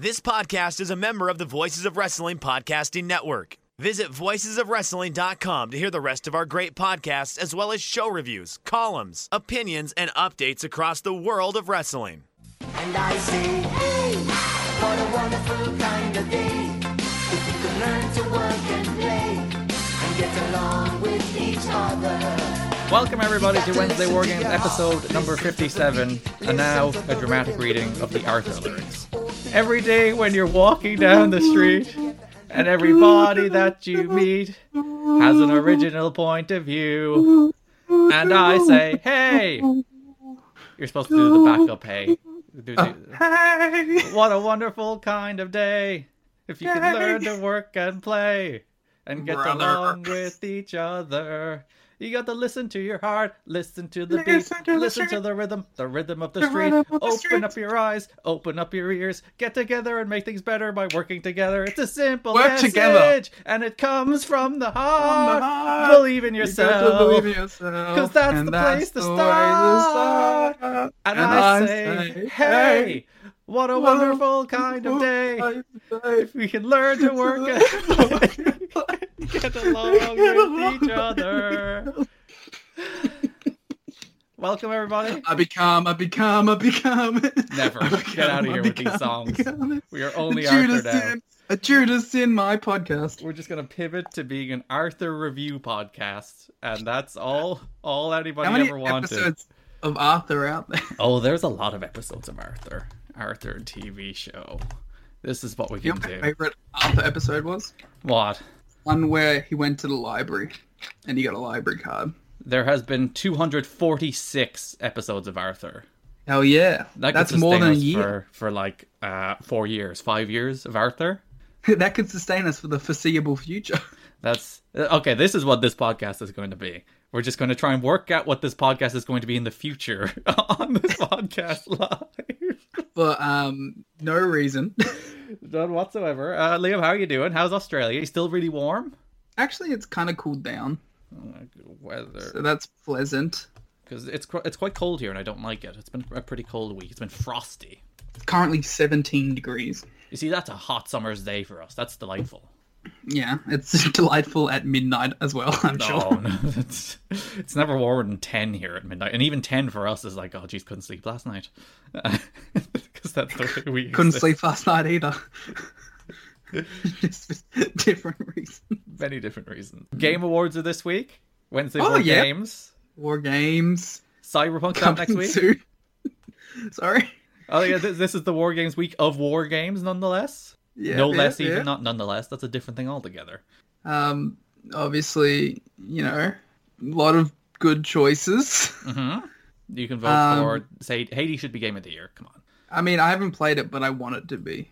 This podcast is a member of the Voices of Wrestling Podcasting Network. Visit voicesofwrestling.com to hear the rest of our great podcasts, as well as show reviews, columns, opinions, and updates across the world of wrestling. And I say, hey, what a wonderful kind of day. If you could learn to work and play and get along with each other. Welcome everybody to Wednesday War Games episode number 57, and now a dramatic reading of the Arthur lyrics. Every day when you're walking down the street, and everybody that you meet has an original point of view, and I say, hey! You're supposed to do the backup, hey. Do- do- oh, What a wonderful kind of day! If you can learn to work and play, and get Brother. along with each other. You got to listen to your heart, listen to the beat, Listen to the listen to the rhythm, the rhythm of the, The street. of the open street. up your eyes, open up your ears, get together and make things better by working together. It's a simple Work message, together. and it comes from the From heart. the heart. Believe in yourself. to believe in yourself. 'Cause that's and the that's place to the way start. start. And, I, say, hey, what a wonderful kind of day. If we can learn to work and get along with each other. Welcome, everybody. I become, I become, I become. Never. I Get out of here I with these songs. become. We are only a Arthur Judas now. sin, a Judas in my podcast. We're just gonna pivot to being an Arthur review podcast, and that's all all anybody How many ever wanted. episodes of Arthur out there? Oh, there's a lot of episodes of Arthur. Arthur TV show. This is what we You can know what my do. favorite Arthur episode was? What? One where he went to the library and he got a library card. There has been 246 episodes of Arthur. Hell yeah. That That's more than a year. for for like uh, four years, five years of Arthur. that could sustain us for the foreseeable future. That's okay. This is what this podcast is going to be. We're just going to try and work out what this podcast is going to be in the future on this podcast live. For um no reason. None whatsoever. Uh, Liam, how are you doing? How's Australia? You still really warm? Actually it's kinda cooled down. Uh, Weather, So that's pleasant. because it's it's quite cold here, and I don't like it. It's been a pretty cold week. It's been frosty. Currently seventeen degrees. You see, that's a hot summer's day for us. That's delightful. Yeah, it's delightful at midnight as well, I'm No, sure. no, it's, it's never warmer than 10 here at midnight. And even 10 for us is like, oh, geez, couldn't sleep last night. Because that's the way we Couldn't exist. sleep last night either. Just different reasons. Many different reasons. Game awards are this week. Wednesday Oh, War yeah. Games. War games Cyberpunk's out next week. soon. Sorry. Oh, yeah, this, this is the War Games week of War Games, nonetheless. Yeah, no yeah, less, yeah. even, not nonetheless. That's a different thing altogether. Um, obviously, you know, a lot of good choices. hmm You can vote Um, for, say, Hades should be Game of the Year. Come on. I mean, I haven't played it, but I want it to be.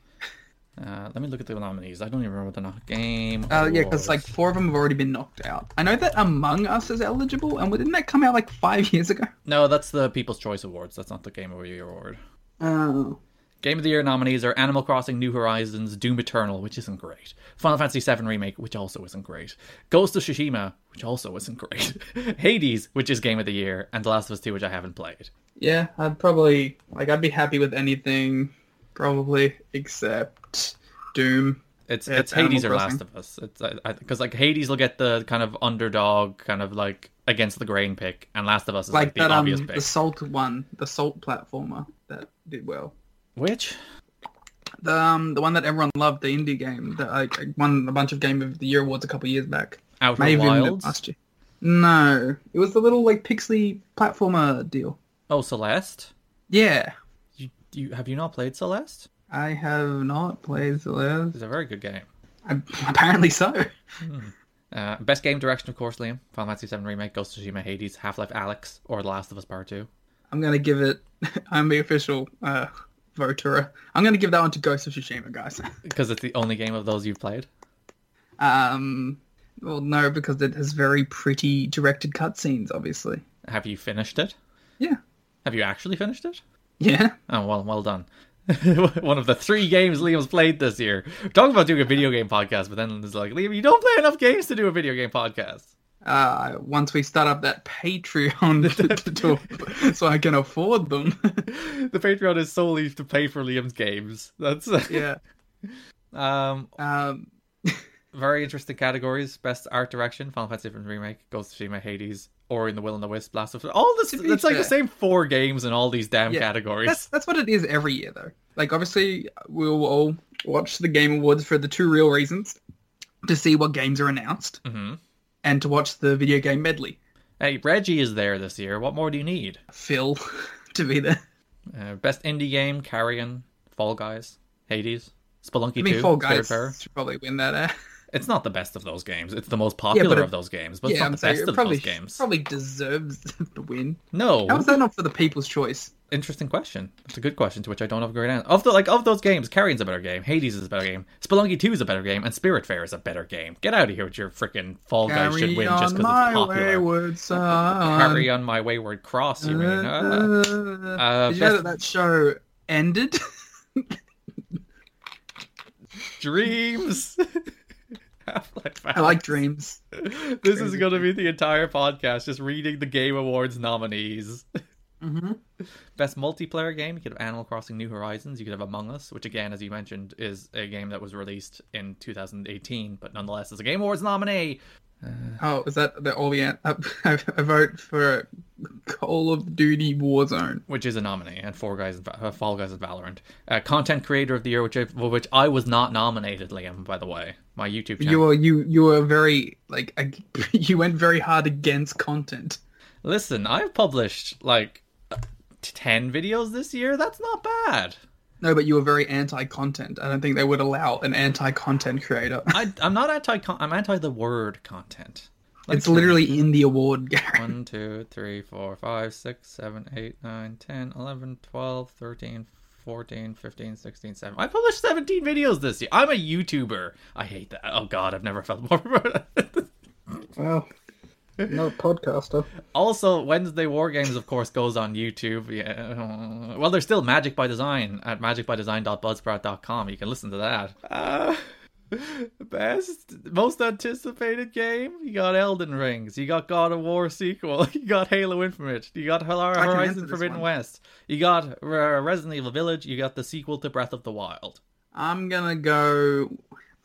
Uh, let me look at the nominees. I don't even remember the no- game. Uh, yeah, because like four of them have already been knocked out. I know that Among Us is eligible, and didn't that come out like five years ago? No, that's the People's Choice Awards. That's not the Game of the Year award. Oh. Game of the Year nominees are Animal Crossing New Horizons, Doom Eternal, which isn't great, Final Fantasy VII Remake, which also isn't great, Ghost of Tsushima, which also isn't great, Hades, which is Game of the Year, and The Last of Us 2, which I haven't played. Yeah, I'd probably like I'd be happy with anything, probably except Doom. It's it's it's Hades or Last of Us. It's because like Hades will get the kind of underdog, kind of like against the grain pick, and Last of Us is like, Like the that um obvious pick. the Salt one, the Salt platformer that did well. Which? The um the one that everyone loved, the indie game that like won a bunch of Game of the Year awards a couple years back. Outer Maybe even Wilds? last year. No, it was the little like pixely platformer deal. Oh, Celeste. Yeah, You, you have you not played Celeste? I have not played Celeste. It's a very good game. I, apparently so. Uh, best game direction, of course, Liam. Final Fantasy VII Remake, Ghost of Tsushima, Hades, Half Life Alyx, or The Last of Us Part 2. I'm gonna give it. I'm the official uh, voter. I'm gonna give that one to Ghost of Tsushima, guys. Because it's the only game of those you've played. Um, well, no, because it has very pretty directed cutscenes, obviously. Have you finished it? Yeah. Have you actually finished it? Yeah. Oh well, well done. One of the three games Liam's played this year. Talking about doing a video game podcast, but then it's like, Liam, you don't play enough games to do a video game podcast. Uh, once we start up that Patreon to, to, so I can afford them. The Patreon is solely to pay for Liam's games. That's yeah. um Um, very interesting categories: best art direction, Final Fantasy VII Remake, Ghost of Tsushima, Hades, or in the Will and the Wisp, Last of All this, To it's like the same four games in all these damn Yeah, categories. that's that's what it is every year, though. Like, obviously, we'll all watch the Game Awards for the two real reasons: to see what games are announced, hmm and to watch the video game medley. Hey, Reggie is there this year. What more do you need? Phil to be there. Uh, best indie game: Carrion, Fall Guys, Hades, Spelunky I mean, 2, Fall Guys should probably win that. Eh? It's not the best of those games. It's the most popular it- of those games, but it's not I'm the saying best it of probably those games. probably deserves to win. No, How is that not for the People's Choice? Interesting question. It's a good question to which I don't have a great answer. Of the like of those games, Carrion's a better game, Hades is a better game, Spelunky 2 is a better game, and Spiritfarer is a better game. Get out of here with your freaking Fall Guys Carry should win just because it's popular. wayward son. Carry on my wayward cross, you mean? Uh, Uh, Did you know that that show ended? dreams. I like dreams. This is going to be the entire podcast, just reading the Game Awards nominees. Hmm Best multiplayer game, you could have Animal Crossing New Horizons, you could have Among Us, which again, as you mentioned, is a game that was released in 2018, but nonetheless is a Game Awards nominee. Oh, is that the all the an- a, a vote for Call of Duty Warzone? Which is a nominee, and Four Guys, and uh, Fall Guys, and Valorant. Uh, Content Creator of the Year, which I, which I was not nominated, Liam. By the way, my YouTube channel. You were you you were very like you went very hard against content. Listen, I've published like uh, ten videos this year. That's not bad. No, but you were very anti-content. I don't think they would allow an anti-content creator. I, I'm not anti. I'm anti the word content. Let me it's literally in the award, Gary. 1, 2, 3, 4, 5, 6, 7, 8, 9, 10, 11, 12, 13, 14, 15, 16, 17. I published 17 videos this year. I'm a YouTuber. I hate that. Oh god, I've never felt more. Well, not a podcaster. also, Wednesday War Games, of course, goes on YouTube. Yeah. Well, there's still Magic by Design at magicbydesign.buzzsprout.com. You can listen to that. Uh, best, most anticipated game? You got Elden Rings. You got God of War sequel. You got Halo Infinite. You got Hor- can answer Horizon Forbidden one. West. You got uh, Resident Evil Village. You got the sequel to Breath of the Wild. I'm gonna go.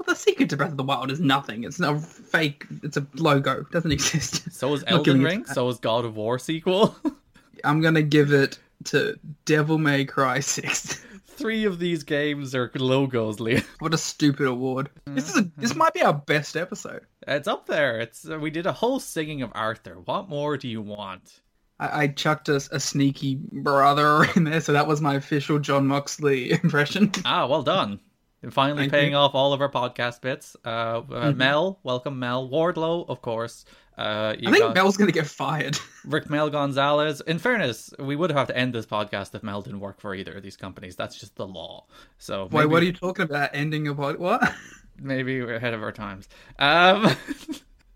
Well, the secret to Breath of the Wild is nothing. It's a fake. It's a logo. It doesn't exist. So is Not Elden Ring. So is God of War sequel. I'm gonna give it to Devil May Cry Six. Three of these games are logos, Liam. what a stupid award. This is a, this might be our best episode. It's up there. It's uh, we did a whole singing of Arthur. What more do you want? I, I chucked a, a sneaky brother in there, so that was my official Jon Moxley impression. Ah, well done. And finally Thank paying you. Mm-hmm. off all of our podcast bits. Uh, uh Mel, welcome Mel. Wardlow, of course. Uh, I think got Mel's gonna get fired. Rick Mel Gonzalez. In fairness, we would have to end this podcast if Mel didn't work for either of these companies. That's just the law. So Wait, what are you talking about? Ending a pod? What? maybe we're ahead of our times. Um,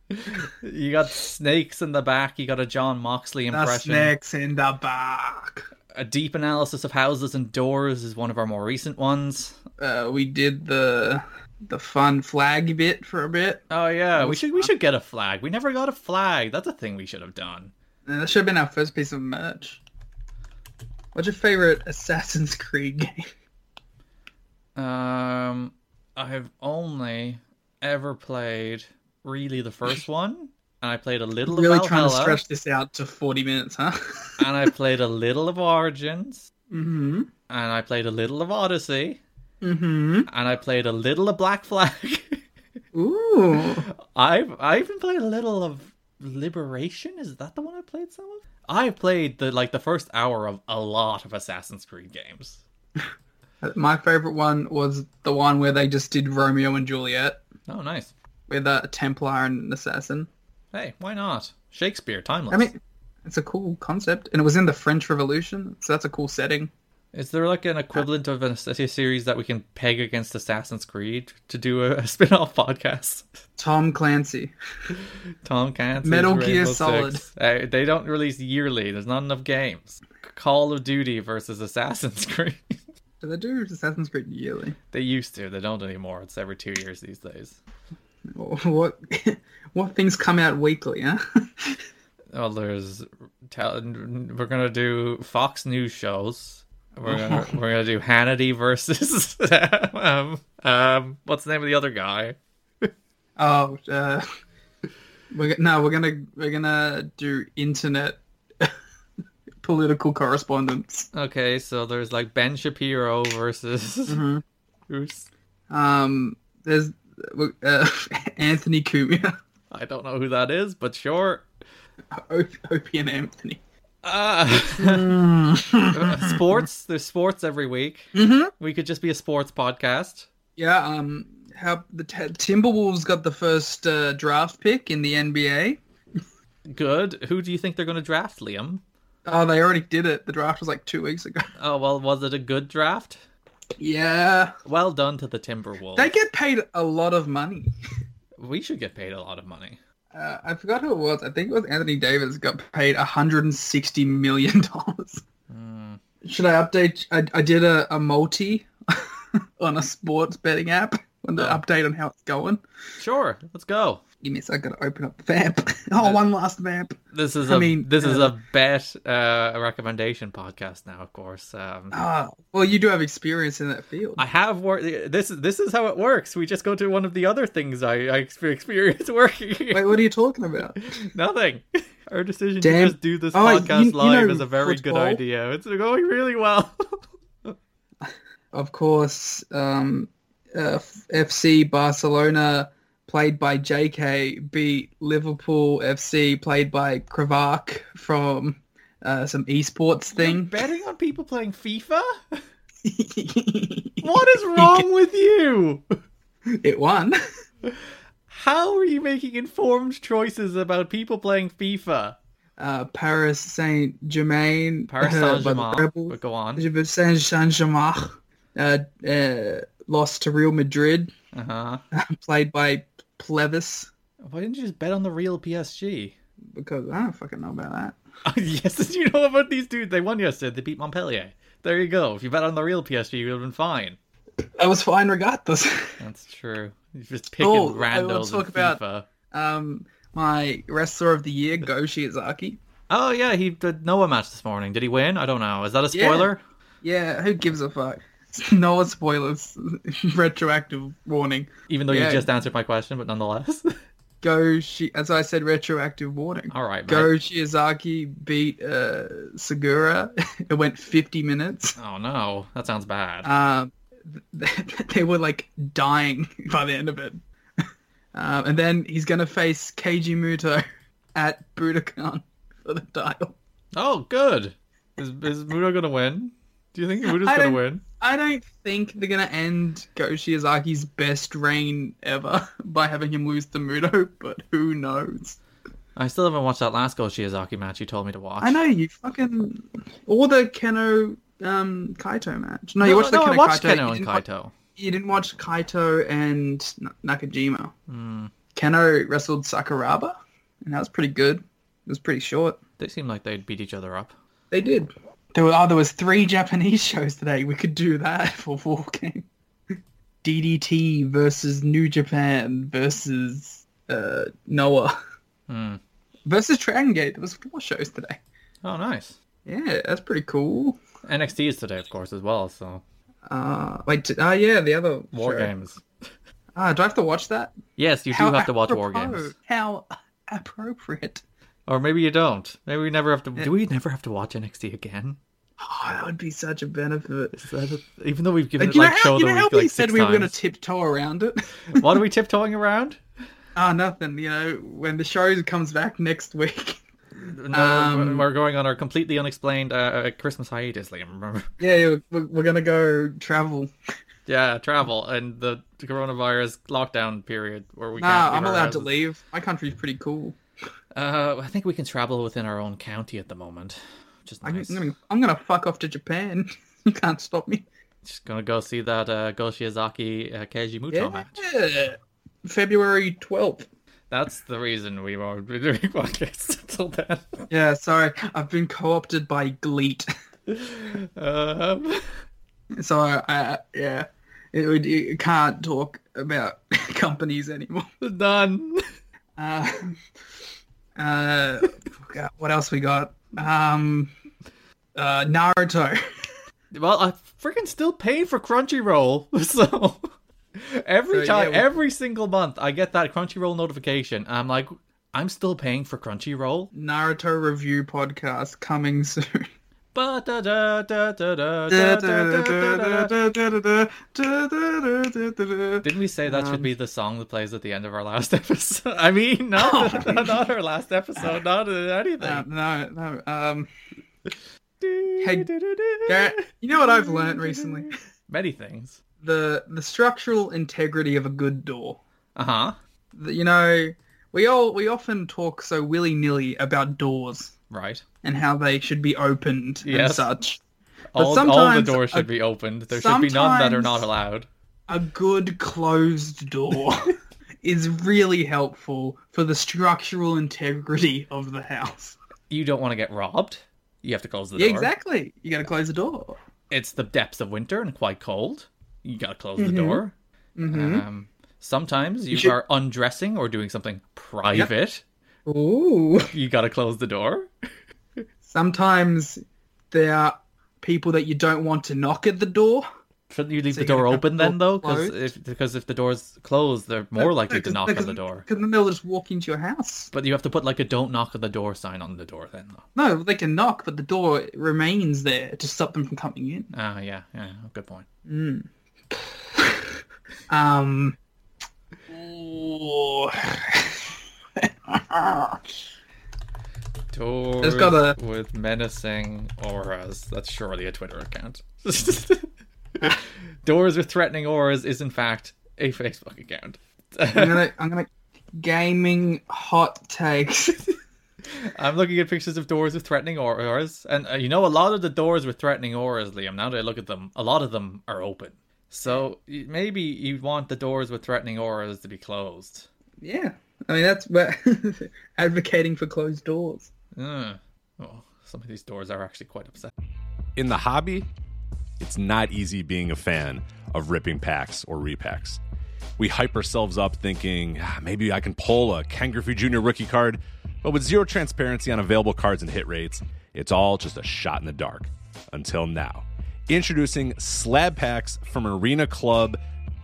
you got snakes in the back. You got a Jon Moxley The impression. snakes in the back. A deep analysis of houses and doors is one of our more recent ones. Uh, we did the the fun flag bit for a bit. Oh yeah, we should we should get a flag. We never got a flag. That's a thing we should have done. And that should have been our first piece of merch. What's your favorite Assassin's Creed game? Um, I've only ever played really the first one, and I played a little Really of trying to stretch this out to 40 minutes, huh? and I played a little of Origins, mm-hmm. and I played a little of Odyssey, Mm-hmm. and I played a little of Black Flag. Ooh. I've I even played a little of Liberation. Is that the one I played some of? I played the like the first hour of a lot of Assassin's Creed games. My favorite one was the one where they just did Romeo and Juliet Oh, nice. with a Templar and an assassin. Hey, why not? Shakespeare, timeless. I mean, it's a cool concept, and it was in the French Revolution, so that's a cool setting. Is there like an equivalent of a series that we can peg against Assassin's Creed to do a, a spin-off podcast? Tom Clancy. Tom Clancy's Metal Gear Solid. Uh, they don't release yearly. There's not enough games. Call of Duty versus Assassin's Creed. Do they do Assassin's Creed yearly? they used to. They don't anymore. It's every two years these days. What what things come out weekly, huh? Well, there's tell, we're gonna do Fox News shows. We're gonna we're gonna do Hannity versus um um what's the name of the other guy? Oh, uh, we're no, we're gonna we're gonna do internet political correspondence. Okay, so there's like Ben Shapiro versus Mm-hmm. Um, there's uh, Anthony Cumia, I don't know who that is, but sure. Op- Opie and Anthony. Uh, sports. There's sports every week. Mhm. We could just be a sports podcast. Yeah. Um, how the t- Timberwolves got the first uh, draft pick in the NBA. Good. Who do you think they're going to draft, Liam? Oh, they already did it. The draft was like two weeks ago. Oh well, was it a good draft? Yeah, Well done to the Timberwolves. they get paid a lot of money. We should get paid a lot of money. Uh, I forgot who it was. I think it was Anthony Davis got paid 160 million dollars. Should I update? I, I did a, a multi on a sports betting app. To Oh. update on how it's going? Sure, let's go. Give me a second to open up the vamp. Oh, one last vamp. This is I a mean, this is uh, a bet uh, a recommendation podcast now, of course. Um, Ah, well, you do have experience in that field. I have worked. This is this is how it works. We just go to one of the other things I, I experience working. Wait, what are you talking about? Nothing. Our decision Damn. to just do this Oh, podcast you live know is a very good idea. It's going really well. Of course, um, uh, FC Barcelona, played by JK, beat Liverpool FC, played by Kravak from uh, some esports thing. Betting on people playing FIFA? What is wrong with you? It won. How are you making informed choices about people playing FIFA? Uh, Paris Saint Germain. Paris uh, Saint Germain. But go on. Saint Saint Germain. Uh, uh, lost to Real Madrid, Uh huh. played by Plevis. Why didn't you just bet on the real PSG? Because I don't fucking know about that. yes, did you know about these dudes? They won yesterday. They beat Montpellier. There you go. If you bet on the real PSG, you would have been fine. I was fine regardless. That's true. You're just picking Oh, I randos want to talk about- um, my wrestler of the year, Go Shiozaki. Oh yeah, he did Noah match this morning. Did he win? I don't know. Is that a Yeah. spoiler? Yeah, who gives a fuck? no spoilers. Retroactive warning. Even though Yeah. you just answered my question, but nonetheless. Go Shi- as I said, retroactive warning. All right, Go mate. Shiozaki beat uh, Sugiura. it went 50 minutes. Oh no, that sounds bad. Um, they were like dying by the end of it. Um, and then he's gonna face Keiji Muto at Budokan for the title. oh, good. Is is Muto gonna win? Do you think Muto's gonna win? I don't think they're gonna end Go Shiozaki's best reign ever by having him lose to Muto, but who knows? I still haven't watched that last Go Shiozaki match you told me to watch. I know you fucking or the Kenoh um Kaito match. No, you No, watched the Kenoh watched Kaito. Kenoh and Kaito. you didn't watch Kaito and Nakajima. Hmm. Kenoh wrestled Sakuraba, and that was pretty good. It was pretty short. They seemed like they'd beat each other up. They did. There were oh, there was three Japanese shows today. We could do that for Game. DDT versus New Japan versus uh, Noah Hmm. versus Dragon Gate. There was four shows today. Oh, nice. Yeah, that's pretty cool. NXT is today, of course, as well. So Uh, wait, ah, yeah, the other War show. Games. Ah, do I have to watch that? Yes, you do How have to watch War. Games, How appropriate. Or maybe you don't. Maybe we never have to. Do we never have to watch NXT again? Oh, that would be such a benefit. A, even though we've given Like, it you know like how, show you know week we like said we were going to tiptoe around it? what are we tiptoeing around? Ah, nothing. You know, when the show comes back next week. No, Um, we're going on our completely unexplained uh, uh, Christmas hiatus, Liam. Remember? Yeah, we're, we're gonna go travel. Yeah, travel and the coronavirus lockdown period where we Nah. I'm allowed to leave. My country's pretty cool. Uh, I think we can travel within our own county at the moment, which is I'm, gonna, I'm gonna fuck off to Japan. You can't stop me. Just gonna go see that uh, Go Shiozaki uh, Keiji Muto match. Yeah. February 12th. That's the reason we won't be doing podcasts until then. Yeah, sorry. I've been co-opted by Gleet. Um, So, I, I yeah, it, would- it can't talk about companies anymore. done. Uh, uh, what else we got? Um, uh, Naruto. Well, I freaking still pay for Crunchyroll, so every So, time, yeah, we- every single month, I get that Crunchyroll notification. I'm like, I'm still paying for Crunchyroll. Naruto review podcast coming soon. Didn't we say that should be um, the song that plays at the end of our last episode? I mean, no, not our last episode, uh, not anything. Uh, no, no. Um, hey, Garrett, you know what I've learned recently? Many things. The the structural integrity of a good door. Uh huh. You know, we all we often talk so willy nilly about doors Right. and how they should be opened and Yes. such. But All, all the doors should a- be opened. There should be none that are not allowed. A good closed door is really helpful for the structural integrity of the house. You don't want to get robbed. You have to close the Yeah, door. exactly. You got to close the door. It's the depths of winter and quite cold. You gotta close Mm-hmm. the door. Um, sometimes you, should- are undressing or doing something private. Ooh. You gotta close the door. Sometimes there are people that you don't want to knock at the door. Shouldn't you leave So the door have the open then, door though? Because if because if the door's closed, they're more likely to knock on the door. Because then they'll just walk into your house. But you have to put like a "Don't knock on the door" sign on the door then, though. No, they can knock, but the door remains there to stop them from coming in. Ah, yeah, yeah, good point. Um. ooh. Doors got a- with menacing auras. That's surely a Twitter account. Doors with threatening auras is in fact a Facebook account. I'm gonna, I'm gonna, gaming hot takes. I'm looking at pictures of doors with threatening auras, and uh, you know a lot of the doors with threatening auras, Liam. Now that I look at them, a lot of them are open. So maybe you want the doors with threatening auras to be closed. yeah, I mean that's where advocating for closed doors. Uh, oh, some of these doors are actually quite upset. in the hobby, it's not easy being a fan of ripping packs or repacks. We hype ourselves up thinking "Ah, maybe I can pull a Ken Griffey Jr. rookie card, but with zero transparency on available cards and hit rates, it's all just a shot in the dark. Until now. Introducing slab packs from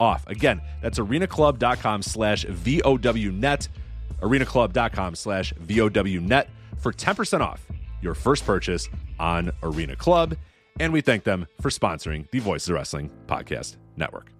off. Again, that's arenaclub.com slash VOWnet. arenaclub.com slash VOWnet for 10% off your first purchase on Arena Club. And we thank them for sponsoring the Voices of Wrestling Podcast Network.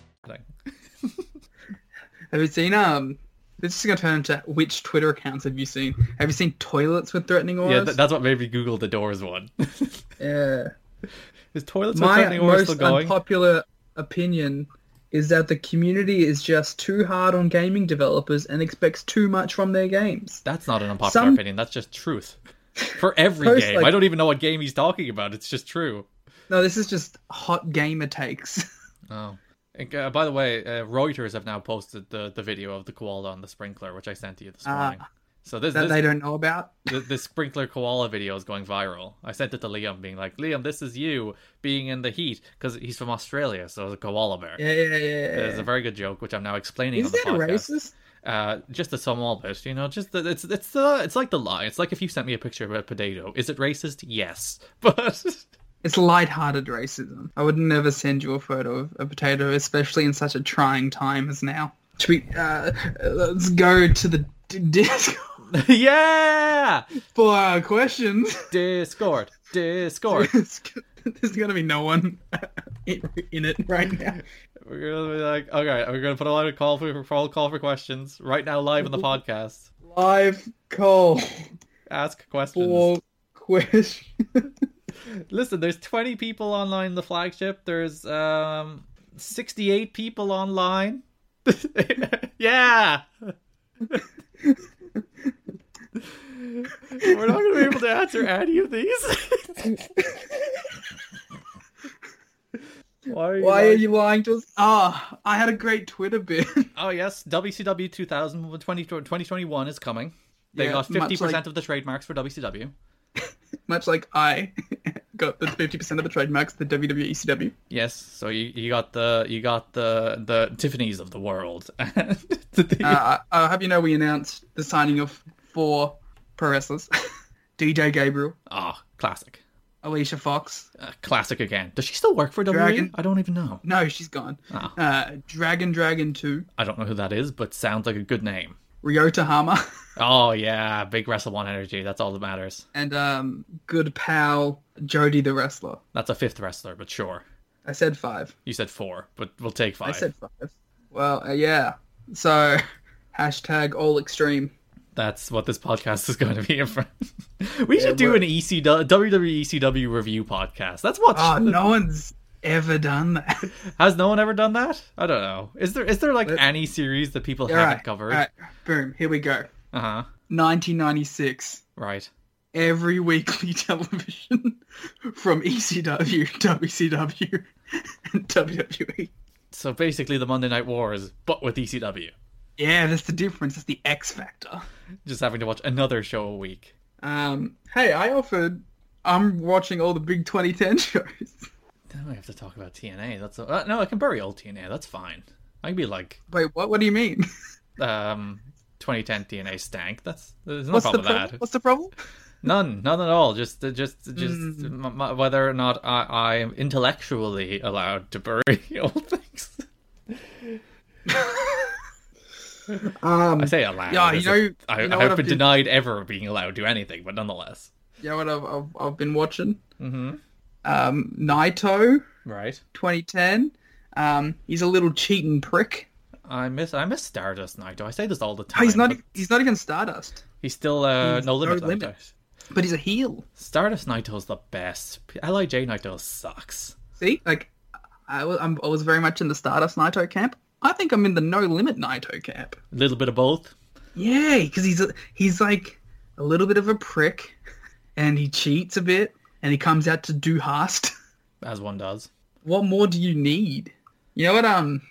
Have you seen um? This is gonna turn into which Twitter accounts have you seen? Have you seen toilets with threatening auras? Yeah, th- that's what made me Google the Doors one. yeah. Is toilets with My threatening auras still going? My most unpopular opinion is that the community is just too hard on gaming developers and expects too much from their games. That's not an unpopular Some- opinion. That's just truth. For every Post, game, like- I don't even know what game he's talking about. It's just true. No, this is just hot gamer takes. Oh. And, uh, by the way, uh, Reuters have now posted the, the video of the koala on the sprinkler, which I sent to you this Ah. morning. so this, that this they don't know about. the, the sprinkler koala video is going viral. I sent it to Liam, being like, Liam, this is you being in the heat because he's from Australia, so it's a koala bear. Yeah, yeah, yeah. It's a very good joke, which I'm now explaining Is on the that racist? Uh, just a small bit, you know. Just that it's it's the it's like the lie. It's like if you sent me a picture of a potato. Is it racist? Yes, but It's light-hearted racism. I would never send you a photo of a potato, especially in such a trying time as now. Tweet. Uh, let's go to the d- Discord yeah, for our questions. Discord, Discord. There's gonna be no one in, in it right now. We're gonna be like, okay, we're gonna put a lot of call for call call for questions right now, live on the podcast. Live call Ask questions. for question. Listen, there's 20 people online in the flagship. There's um 68 people online. yeah. We're not going to be able to answer any of these. Why are you? Why are lying? you lying to us? Ah, I had a great Twitter bit. Oh yes, WCW 2000 20, 2021 is coming. They Yeah, got 50% like- of the trademarks for WCW. Much like I got the fifty percent of the trademarks, the WWE ECW. Yes, so you, you got the you got the the Tiffany's of the world. The- Uh, I'll have you know we announced the signing of four pro wrestlers: DJ Gabriel, Ah, classic. Alicia Fox. Uh, classic again. Does she still work for WWE? I don't even know. No, she's gone. Ah. Uh, Dragon Dragon Two, I don't know who that is, but sounds like a good name. Ryota Hama, Oh yeah, big Wrestle One energy. That's all that matters. and um, good pal Jody the wrestler. That's a fifth wrestler, but sure. I said five. You said four, but we'll take five. I said five. Well, uh, yeah. So hashtag all extreme. That's what this podcast is going to be. In front. we should do we're- an ECW WWE ECW review podcast. That's what. Oh, no one's ever done that. Has no one ever done that? I don't know. Is there is there like Let- any series that people All haven't right, covered? right, boom. Here we go. Uh huh. 1996. Right. Every weekly television from ECW, WCW, and WWE. So basically, the Monday Night Wars, but with ECW, Yeah, that's the difference. That's the X factor. just having to watch another show a week. Um, hey, I offered. I'm watching all the big 2010 shows. Then we have to talk about TNA. That's a, uh, no, I can bury old TNA. That's fine. I can be like, Wait, what? What do you mean? um, 2010 TNA stank. That's there's no What's the problem with that. What's the problem? None, none at all. Just, uh, just, just Hmm. m- m- whether or not I, I am intellectually allowed to bury old things. Um, I say allowed. Yeah, you if know- I, you know I've been been- denied ever being allowed to do anything, but nonetheless. yeah, what I've, I've, I've been watching. Mm-hmm. Um, Naito, Right. 2010. Um, he's a little cheating prick. I miss, I miss Stardust Naito. I say this all the Oh, time. he's not. but He's not even Stardust. He's still uh, He's no limit. No Limit. Limit. but he's a heel. Stardust Naito's the best. Lij Naito sucks. See, like I was, I'm, I was very much in the Stardust Naito camp. I think I'm in the No Limit Naito camp. A little bit of both. Yeah, because he's a, he's like a little bit of a prick, and he cheats a bit, and he comes out to do hast. as one does. what more do you need? You know what? Um,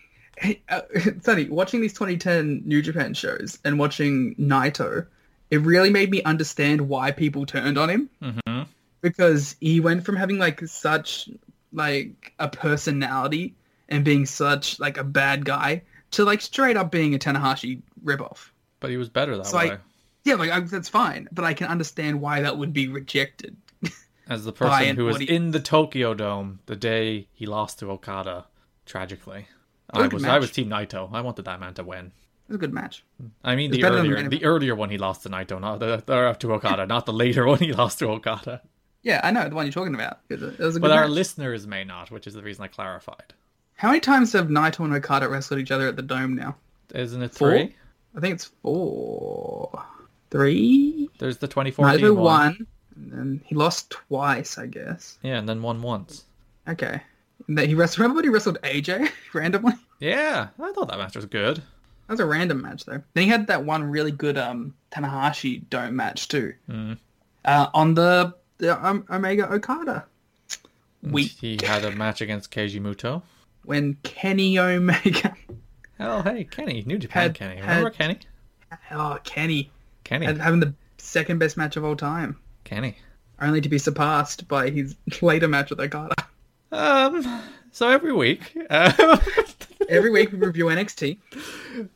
uh, it's funny watching these 2010 New Japan shows and watching Naito. It really made me understand why people turned on him Mm-hmm. because he went from having like such like a personality and being such like a bad guy to like straight up being a Tanahashi ripoff. But he was better that So way. I, yeah, like I, that's fine, but I can understand why that would be rejected. As the person an who was in the Tokyo Dome the day he lost to Okada, tragically. I was I was Team Naito. I wanted that man to win. It was a good match. I mean the earlier the- the earlier one he lost to Naito, not the or to Okada, not the later one he lost to Okada. Yeah, I know the one you're talking about. It was a, it was a good But our match. listeners may not, which is the reason I clarified. How many times have Naito and Okada wrestled each other at the Dome now? Isn't it Four? three? I think it's four, three. There's the 2014 Naito one. won, and then he lost twice, I guess. Yeah, and then won once. Okay. And then he wrestled. Remember when he wrestled AJ randomly? Yeah, I thought that match was good. That was a random match though. Then he had that one really good um Tanahashi Dome match too. Mm. Uh, on the, the um, Omega Okada. We He had a match against Keiji Muto. when Kenny Omega. Oh, hey, Kenny, New Japan Had- Kenny. had- Remember Kenny? Oh, Kenny. Kenny. And having the second best match of all time. Kenny. Only to be surpassed by his later match with Okada. Um. So every week, uh, Every week we review NXT.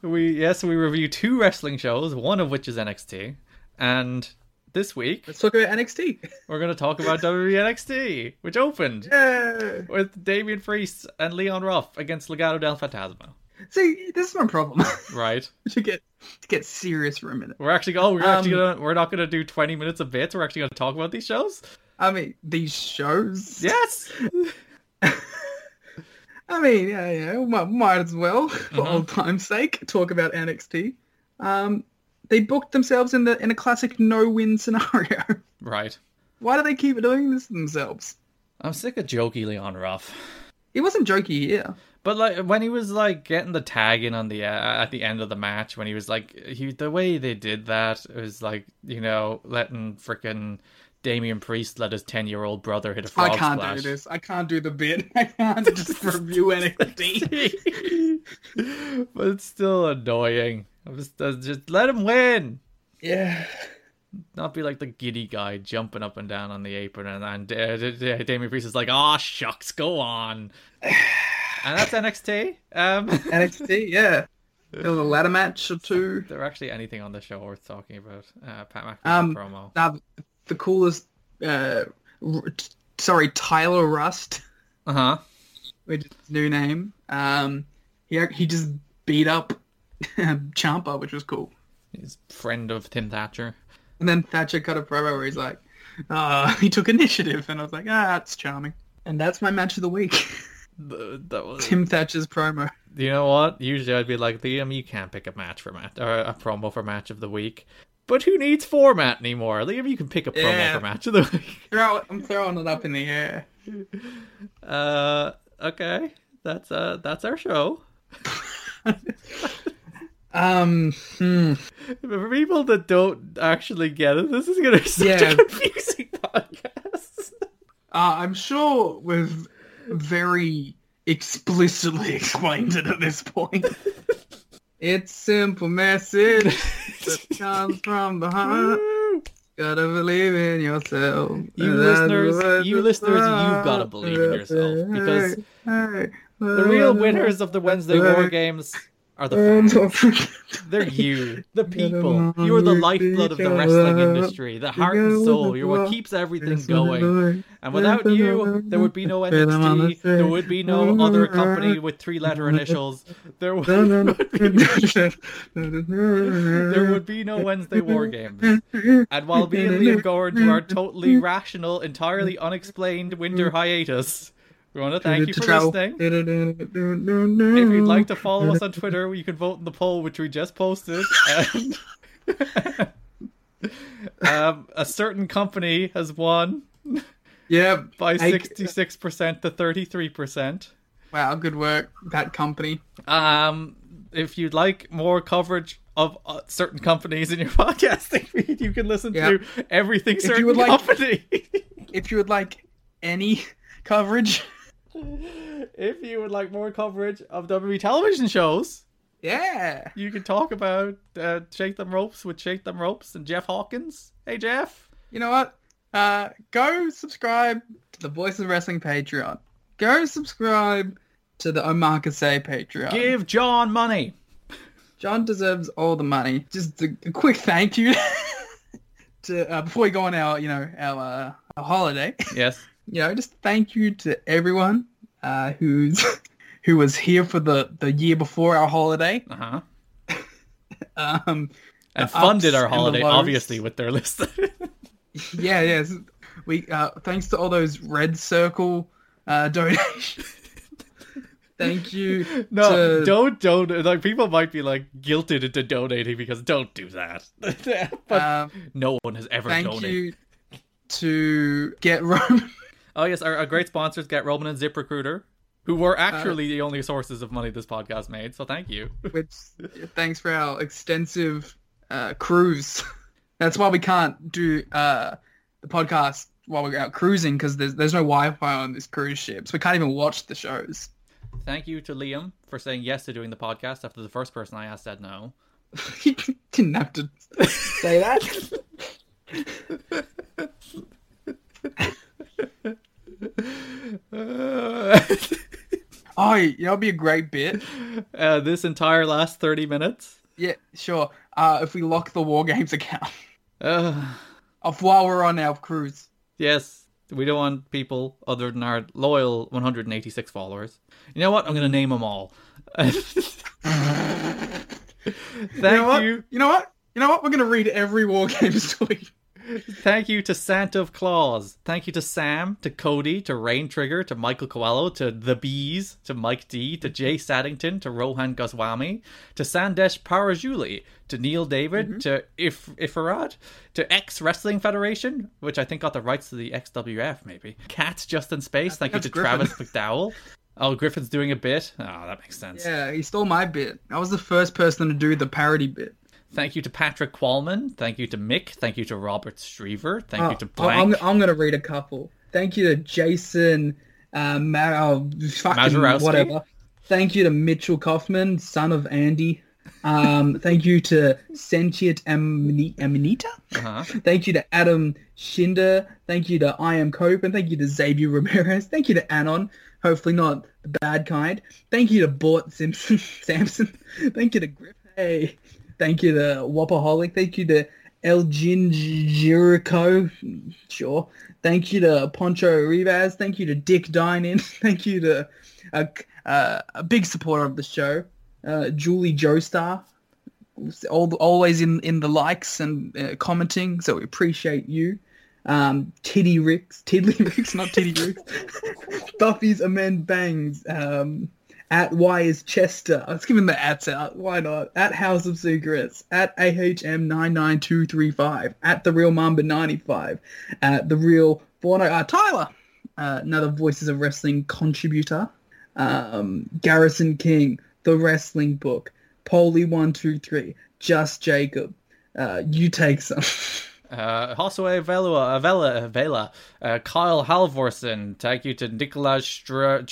we yes we review two wrestling shows, one of which is NXT, and this week Let's talk about NXT. we're going to talk about WWE NXT, which opened Yeah. with Damian Priest and Leon Ruff against Legado del Fantasma. See, this is my problem. Right. to get to get serious for a minute. We're actually oh we're actually Um, gonna we're not gonna do twenty minutes of bits. We're actually gonna talk about these shows. I mean, these shows. Yes. I mean, yeah, yeah, might, might as well, for Mhm. old time's sake, talk about NXT. Um, they booked themselves in the in a classic no-win scenario. Right. Why do they keep doing this to themselves? I'm sick of jokey Leon Ruff. It wasn't jokey here. But like when he was like getting the tag in on the uh, at the end of the match, when he was like he the way they did that was like you know letting freaking Damian Priest let his ten year old brother hit a frog I can't splash. do this. I can't do the bit. I can't just review NXT. but it's still annoying. Just, just let him win. yeah. Not be like the giddy guy jumping up and down on the apron, and, and uh, D- D- Damian Priest is like, "Oh shucks, go on." and that's NXT. Um, NXT, yeah. There was a ladder match or two. is there actually anything on the show worth talking about? Uh, Pat McAfee Um, promo. Now, the coolest, uh, r- t- sorry, Tyler Rust, Uh huh. which is his new name. Um, he he just beat up Ciampa, which was cool. He's friend of Tim Thatcher. And then Thatcher cut a promo where he's like, uh, he took initiative, and I was like, ah, that's charming. And that's my match of the week. The- That was. Tim Thatcher's promo. You know what? Usually I'd be like, Liam, you can't pick a match for match or a promo for match of the week. But who needs format anymore? Liam, you can pick a promo Yeah. for match of the week. Throw it, I'm throwing it up in the air. Uh, okay, that's uh, that's our show. Um, hmm. For people that don't actually get it, this is gonna be such Yeah. a confusing podcast. Uh, I'm sure we've very explicitly explained it at this point. it's simple message that comes from the heart. Gotta believe in yourself. You listeners- you listeners, you've gotta believe in yourself, because The real winners of the Wednesday War Games are the fans. They're you, the people. You're the lifeblood of the wrestling industry, the heart and soul. You're what keeps everything going. And without you, there would be no NXT. There would be no other company with three-letter initials. There would, there would be no Wednesday War Games. And while me and Liam go into our totally rational, entirely unexplained winter hiatus, we want to thank you for listening. If you'd like to follow us on Twitter, you can vote in the poll which we just posted. And Um, a certain company has won Yeah. by sixty-six percent to thirty-three percent. Wow, good work, that company. Um, if you'd like more coverage of uh, certain companies in your podcasting feed, you can listen Yeah. to everything you certain would like- company. If you would like any coverage, if you would like more coverage of WWE television shows, yeah. you can talk about uh, Shake Them Ropes with Shake Them Ropes and Jeff Hawkins. Hey, Jeff. You know what? Uh, go subscribe to the Voice of Wrestling Patreon. Go subscribe to the Omakase Patreon. Give John money. John deserves all the money. Just a, a quick thank you to uh, before we go on our, you know, our, uh, our holiday. Yes. You know, just thank you to everyone uh, who's who was here for the the year before our holiday. Uh huh. Um, And funded our holiday, obviously, with their list. yeah, yes. We uh, thanks to all those red circle uh, donations. Thank you. no, to, don't don't like people might be like guilted into donating because don't do that. but Um, no one has ever thank donated. you to get Roman. Oh yes, our, our great sponsors Get Roman and ZipRecruiter, who were Uh, actually the only sources of money this podcast made. So thank you. which thanks for our extensive uh, cruise. That's why we can't do uh, the podcast while we're out cruising because there's there's no Wi-Fi on this cruise ship, so we can't even watch the shows. Thank you to Liam for saying yes to doing the podcast after the first person I asked said no. you didn't have to say that. Oh, you know, it'd be a great bit. uh, this entire last thirty minutes. Yeah, sure. Uh, if we lock the War Games account Uh, of while we're on our cruise. yes, we don't want people other than our loyal 186 followers. You know what? I'm gonna name them all. Thank you know you. You know what? You know what? We're gonna read every War Games tweet. Thank you to Santa of Claus. Thank you to Sam, to Cody, to Rain Trigger, to Michael Coelho, to The Bees, to Mike D, to Jay Saddington, to Rohan Goswami, to Sandesh Parajuli, to Neil David, mm-hmm. to If Ifarad, to X Wrestling Federation, which I think got the rights to the XWF, maybe. Cats Just in Space. Thank you to Griffin. Travis McDowell. Oh, Griffin's doing a bit. Oh, that makes sense. Yeah, he stole my bit. I was the first person to do the parody bit. Thank you to Patrick Qualman. Thank you to Mick. Thank you to Robert Striever. Thank you to Oh, I'm, I'm gonna read a couple. Thank you to Jason, uh, Ma- oh, fucking whatever. Thank you to Mitchell Kaufman, son of Andy. Um, thank you to Sentient Amanita. Uh-huh. Thank you to Adam Shinder. Thank you to I Am Cope. And thank you to Xavier Ramirez. Thank you to Anon. Hopefully not the bad kind. Thank you to Bort Simpson. Samson. Thank you to Griff. Hey. Thank you to Wapaholic. Thank you to Elgin Jericho. Sure. Thank you to Poncho Rivas. Thank you to Dick Dinin. Thank you to a, uh, a big supporter of the show, uh, Julie Joestar al- always in in the likes and uh, commenting, so we appreciate you. Um, Titty Ricks, Tiddly Ricks, not Titty Ricks. Buffy's Amend Bangs. Um, at Y is Chester. Let's give him the ats out. Why not? At House of Secrets. At AHM nine nine two three five. At the Real Mamba ninety five. At the Real Borno. Uh, Tyler, uh, another Voices of Wrestling contributor. Um, Garrison King, The Wrestling Book. Polly one two three. Just Jacob. Uh, you take some. Uh, Josue Velua, Vela, Vela, uh, Kyle Halvorsen. Thank you to Nicolas Stra-.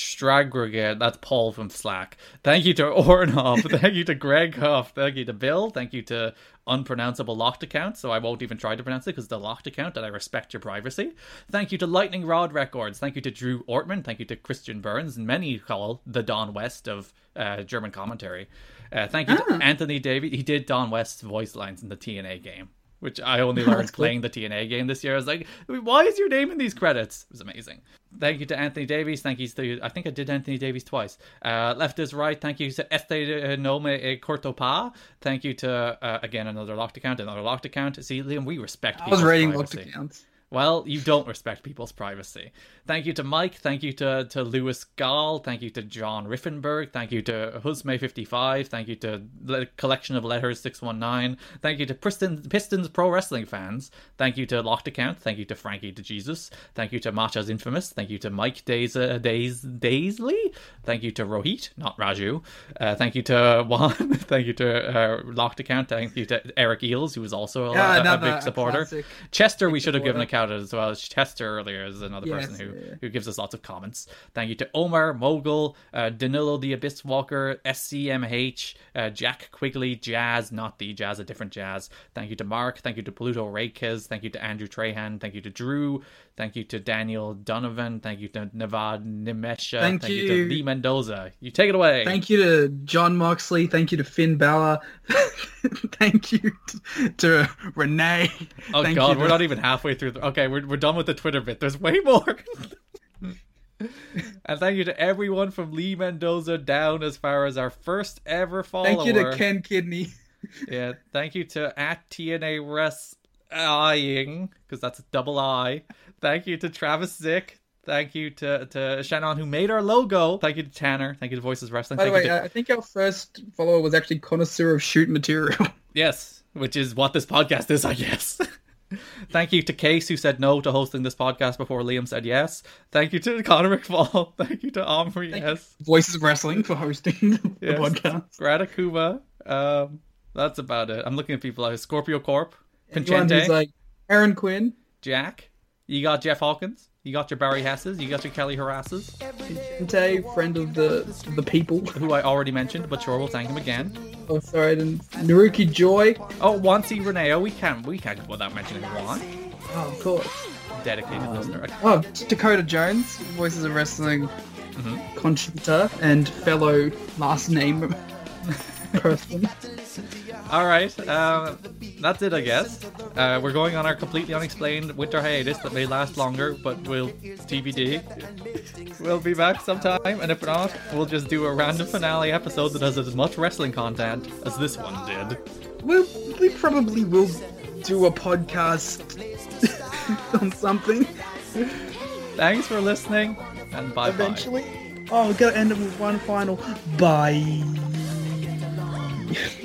That's Paul from Slack. Thank you to Ornhoff. Thank you to Greg Huff. Thank you to Bill. Thank you to unpronounceable locked account. So I won't even try to pronounce it because it's a locked account and I respect your privacy. Thank you to Lightning Rod Records. Thank you to Drew Ortman. Thank you to Christian Burns many call the Don West of uh, German commentary. Uh, thank you to Anthony Davies. He did Don West's voice lines in the TNA game which I only learned playing the TNA game this year. I was like, why is your name in these credits? It was amazing. Thank you to Anthony Davies. Thank you to, I think I did Anthony Davies twice. Uh, left is right. Thank you to Este Nome e Cortopa. Thank you to, uh, again, another locked account, another locked account. See, Liam, we respect I was reading privacy. looked accounts. Well, you don't respect people's privacy. Thank you to Mike. Thank you to, to Lewis Gall. Thank you to John Riffenberg. Thank you to Husme55. Thank you to the Collection of Letters 619. Thank you to Pistons, Pistons Pro Wrestling fans. Thank you to Locked Account. Thank you to Frankie to Jesus. Thank you to Macha's Infamous. Thank you to Mike Days, uh, Days, Daisley. Thank you to Rohit, not Raju. Uh, thank you to Juan. thank you to uh, Locked Account. Thank you to Eric Eels, who was also a, Yeah, a- a big supporter. Chester, we should have given a out as well. As Chester earlier is another Yes, person who, yeah. who gives us lots of comments. Thank you to Omar, Mogul, uh, Danilo the Abyss Walker, SCMH, uh, Jack Quigley, Jazz, not the Jazz, a different Jazz. Thank you to Mark. Thank you to Pluto Rakes. Thank you to Andrew Trahan. Thank you to Drew. Thank you to Daniel Donovan. Thank you to Navad Nimesha. Thank you. you. to Lee Mendoza. You take it away. Thank you to Jon Moxley. Thank you to Finn Balor. Thank you to, to Renee. Oh Thank god, to- we're not even halfway through. The... Okay, we're we're done with the Twitter bit. There's way more. and thank you to everyone from Lee Mendoza down as far as our first ever follower. Thank you to Ken Kidney. Yeah, thank you to at TNA Wrestling because that's a double I. Thank you to Travis Zick. Thank you to to Shannon who made our logo. Thank you to Tanner. Thank you to Voices Wrestling. By the way, to- uh, I think our first follower was actually connoisseur of shoot material. Yes, which is what this podcast is, I guess. Thank you to Case, who said no to hosting this podcast before Liam said yes. Thank you to Conor McFall. Thank you to Omri, yes. Voices of Wrestling for hosting the yes. podcast. Greta Kuba. Um, that's about it. I'm looking at people like Scorpio Corp, Anyone who's like Aaron Quinn, Jack. You got Jeff Hawkins. You got your Barry Hesses. You got your Kelly Harasses, Tay, friend of the the people. who I already mentioned, but sure, we'll thank him again. Oh, sorry, then. Naruki Joy. Oh, Wansi Reneo. We can't, we can't go without mentioning Juan. Oh, of course. Dedicated listener. Oh, Dakota Jones, Voices of Wrestling Mm-hmm. contributor and fellow last name person. All right, um, that's it, I guess. Uh, we're going on our completely unexplained winter hiatus that may last longer, but we'll TBD. We'll be back sometime, and if not, we'll just do a random finale episode that has as much wrestling content as this one did. We'll, we probably will do a podcast on something Thanks for listening, and bye eventually. Oh, we gotta end it with one final bye.